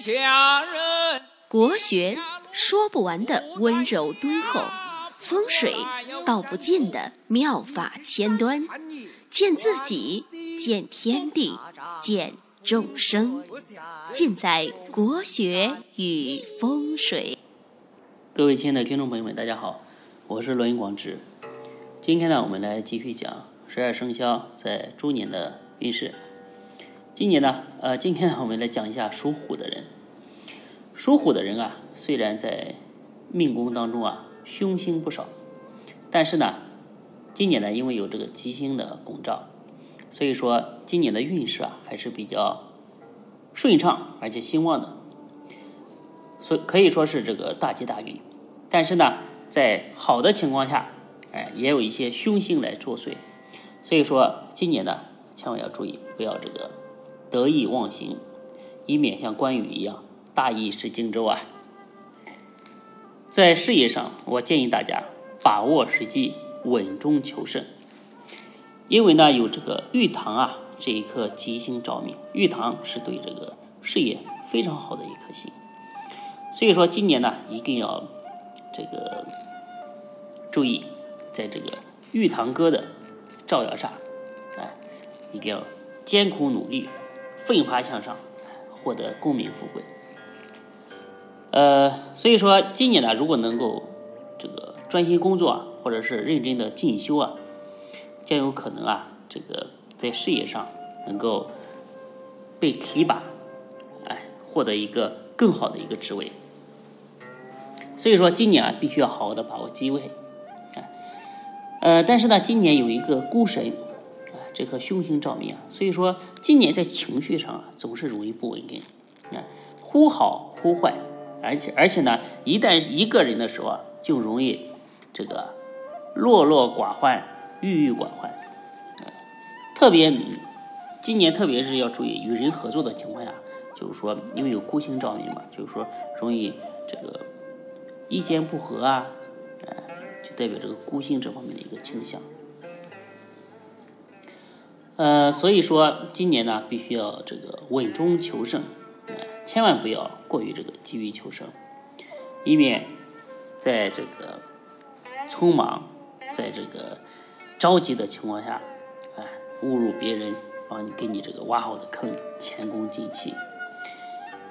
下人。国学说不完的温柔敦厚，风水道不尽的妙法千端，见自己，见天地，见众生，尽在国学与风水。各位亲爱的听众朋友们，大家好，我是罗云广志。今天呢，我们来继续讲十二生肖在猪年的运势。今年呢，呃，今天呢，我们来讲一下属虎的人。属虎的人啊，虽然在命宫当中啊凶星不少，但是呢，今年呢，因为有这个吉星的拱照，所以说今年的运势啊还是比较顺畅而且兴旺的，所可以说是这个大吉大利。但是呢，在好的情况下，哎，也有一些凶星来作祟，所以说今年呢，千万要注意，不要这个。得意忘形，以免像关羽一样大意失荆州啊！在事业上，我建议大家把握时机，稳中求胜。因为呢，有这个玉堂啊这一颗吉星照命，玉堂是对这个事业非常好的一颗星。所以说，今年呢，一定要这个注意，在这个玉堂哥的照耀下，哎，一定要艰苦努力。奋发向上，获得功名富贵。呃，所以说今年呢，如果能够这个专心工作，或者是认真的进修啊，将有可能啊，这个在事业上能够被提拔，哎，获得一个更好的一个职位。所以说今年啊，必须要好好的把握机会。呃，但是呢，今年有一个孤神。这颗凶星照明啊，所以说今年在情绪上啊总是容易不稳定，啊，忽好忽坏，而且而且呢，一旦一个人的时候啊，就容易这个落落寡欢、郁郁寡欢，特别今年特别是要注意与人合作的情况下，就是说因为有孤星照明嘛，就是说容易这个意见不合啊，哎，就代表这个孤星这方面的一个倾向。呃，所以说今年呢，必须要这个稳中求胜，千万不要过于这个急于求胜，以免在这个匆忙、在这个着急的情况下，哎，误入别人帮你给你这个挖好的坑，前功尽弃。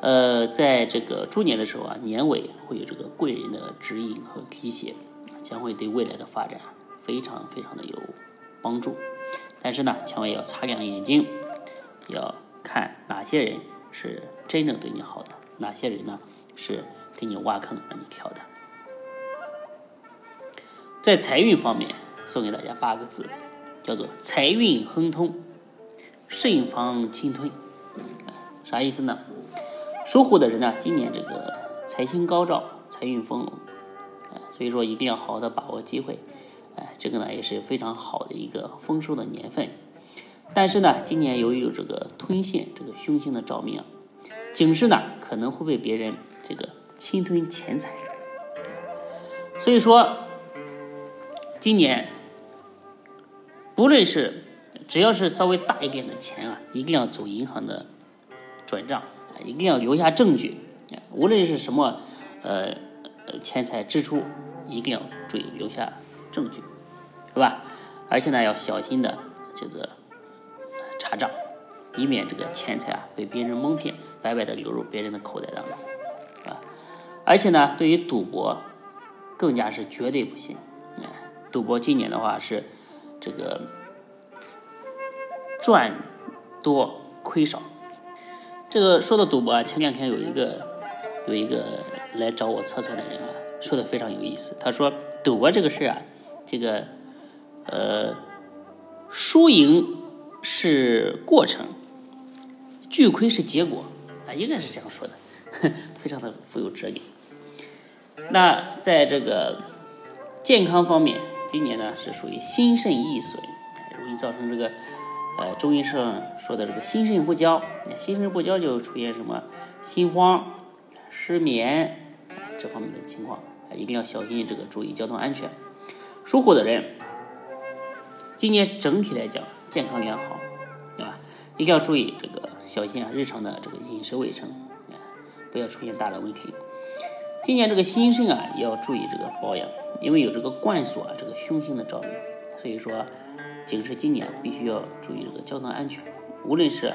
呃，在这个猪年的时候啊，年尾会有这个贵人的指引和提携，将会对未来的发展非常非常的有帮助。但是呢，千万要擦亮眼睛，要看哪些人是真正对你好的，哪些人呢是给你挖坑让你跳的。在财运方面，送给大家八个字，叫做财运亨通，慎防侵吞。啥意思呢？属虎的人呢，今年这个财星高照，财运丰隆，所以说一定要好好的把握机会。这个呢也是非常好的一个丰收的年份，但是呢，今年由于有这个吞陷这个凶星的照命啊，警示呢可能会被别人这个侵吞钱财，所以说今年不论是只要是稍微大一点的钱啊，一定要走银行的转账，一定要留下证据，无论是什么呃钱财支出，一定要注意留下。证据，是吧？而且呢，要小心的，就是查账，以免这个钱财啊被别人蒙骗，白白的流入别人的口袋当中，啊！而且呢，对于赌博，更加是绝对不行。哎，赌博今年的话是这个赚多亏少。这个说到赌博啊，前两天有一个有一个来找我测算的人啊，说的非常有意思。他说，赌博这个事啊。这个，呃，输赢是过程，巨亏是结果啊，应该是这样说的，非常的富有哲理。那在这个健康方面，今年呢是属于心肾易损，容易造成这个呃中医上说的这个心肾不交，心肾不交就出现什么心慌、失眠这方面的情况，一定要小心这个注意交通安全。属虎的人，今年整体来讲健康良好，对吧？一定要注意这个小心啊，日常的这个饮食卫生啊，不要出现大的问题。今年这个心肾啊，也要注意这个保养，因为有这个冠锁啊，这个凶星的照明，所以说警示今年必须要注意这个交通安全，无论是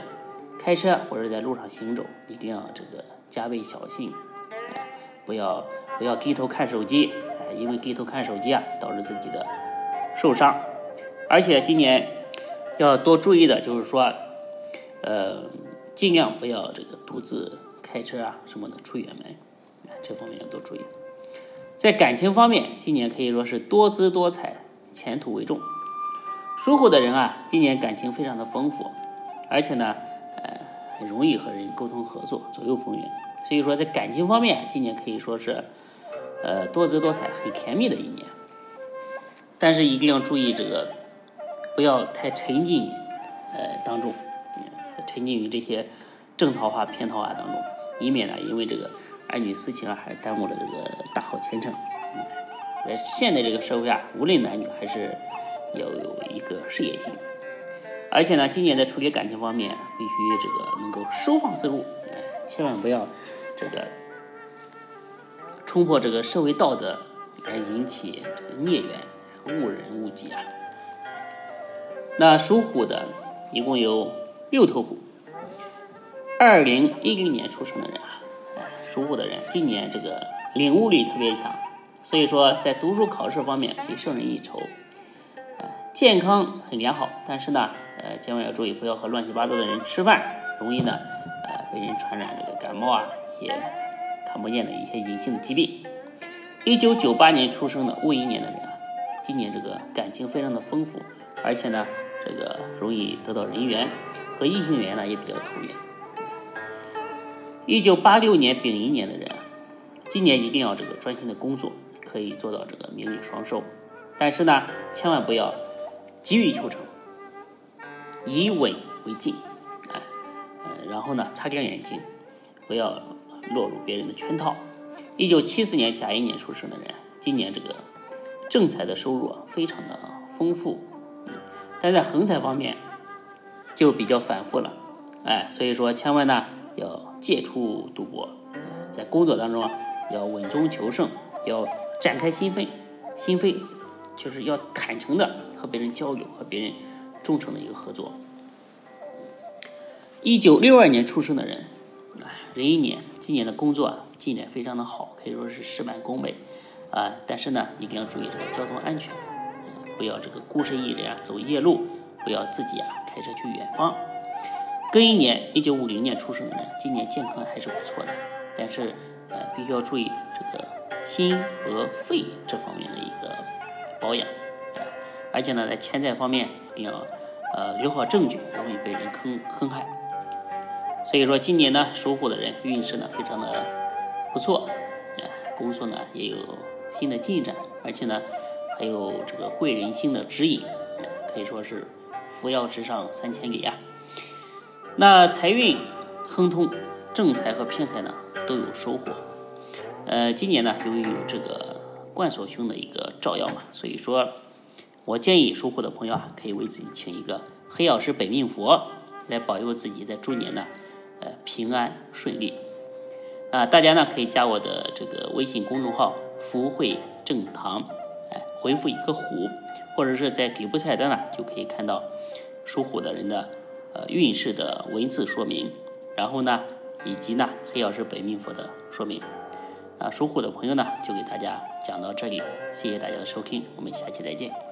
开车或者在路上行走，一定要这个加倍小心，哎，不要不要低头看手机，哎，因为低头看手机啊，导致自己的受伤。而且今年要多注意的就是说，呃，尽量不要这个独自开车啊什么的出远门，这方面要多注意。在感情方面，今年可以说是多姿多彩，前途为重。属虎的人啊，今年感情非常的丰富，而且呢，呃，容易和人沟通合作，左右逢源。所以说，在感情方面，今年可以说是，呃，多姿多彩，很甜蜜的一年。但是一定要注意这个。不要太沉浸，呃，当中，沉浸于这些正桃花、偏桃花当中，以免呢，因为这个儿女私情啊，还耽误了这个大好前程。在现在这个社会啊，无论男女，还是要有一个事业心。而且呢，今年在处理感情方面，必须这个能够收放自如，千万不要这个冲破这个社会道德，而引起这个孽缘，误人误己啊。那属虎的一共有六头虎。二零一零年出生的人啊，属虎的人今年这个领悟力特别强，所以说在读书考试方面可以胜人一筹。健康很良好，但是呢，呃，千万要注意，不要和乱七八糟的人吃饭，容易呢，呃，被人传染这个感冒啊，一些看不见的一些隐性的疾病。一九九八年出生的戊寅年的人啊，今年这个感情非常的丰富，而且呢。这个容易得到人缘，和异性缘呢也比较投缘。一九八六年丙寅年的人，今年一定要这个专心的工作，可以做到这个名利双收。但是呢，千万不要急于求成，以稳为进，哎，呃，然后呢，擦亮眼睛，不要落入别人的圈套。一九七四年甲寅年出生的人，今年这个正财的收入啊，非常的丰富。但在横财方面就比较反复了，哎，所以说千万呢要戒除赌博，在工作当中啊要稳中求胜，要展开心扉，心扉就是要坦诚的和别人交流，和别人忠诚的一个合作。一九六二年出生的人，哎，壬寅年，今年的工作啊进展非常的好，可以说是事半功倍，啊，但是呢一定要注意这个交通安全。不要这个孤身一人啊走夜路，不要自己啊开车去远方。庚寅年，一九五零年出生的人，今年健康还是不错的，但是呃必须要注意这个心和肺这方面的一个保养，而且呢在钱财方面一定要呃留好证据，容易被人坑坑害。所以说今年呢属虎的人运势呢非常的不错，工作呢也有新的进展，而且呢。还有这个贵人星的指引，可以说是扶摇直上三千里呀。那财运亨通，正财和偏财呢都有收获。呃，今年呢由于有这个冠锁凶的一个照耀嘛，所以说我建议收获的朋友啊，可以为自己请一个黑曜石本命佛，来保佑自己在猪年呢呃平安顺利。啊，大家呢可以加我的这个微信公众号“福慧正堂”。回复一个虎，或者是在底部菜单呢，就可以看到属虎的人的呃运势的文字说明，然后呢，以及呢黑曜石本命佛的说明。啊，属虎的朋友呢，就给大家讲到这里，谢谢大家的收听，我们下期再见。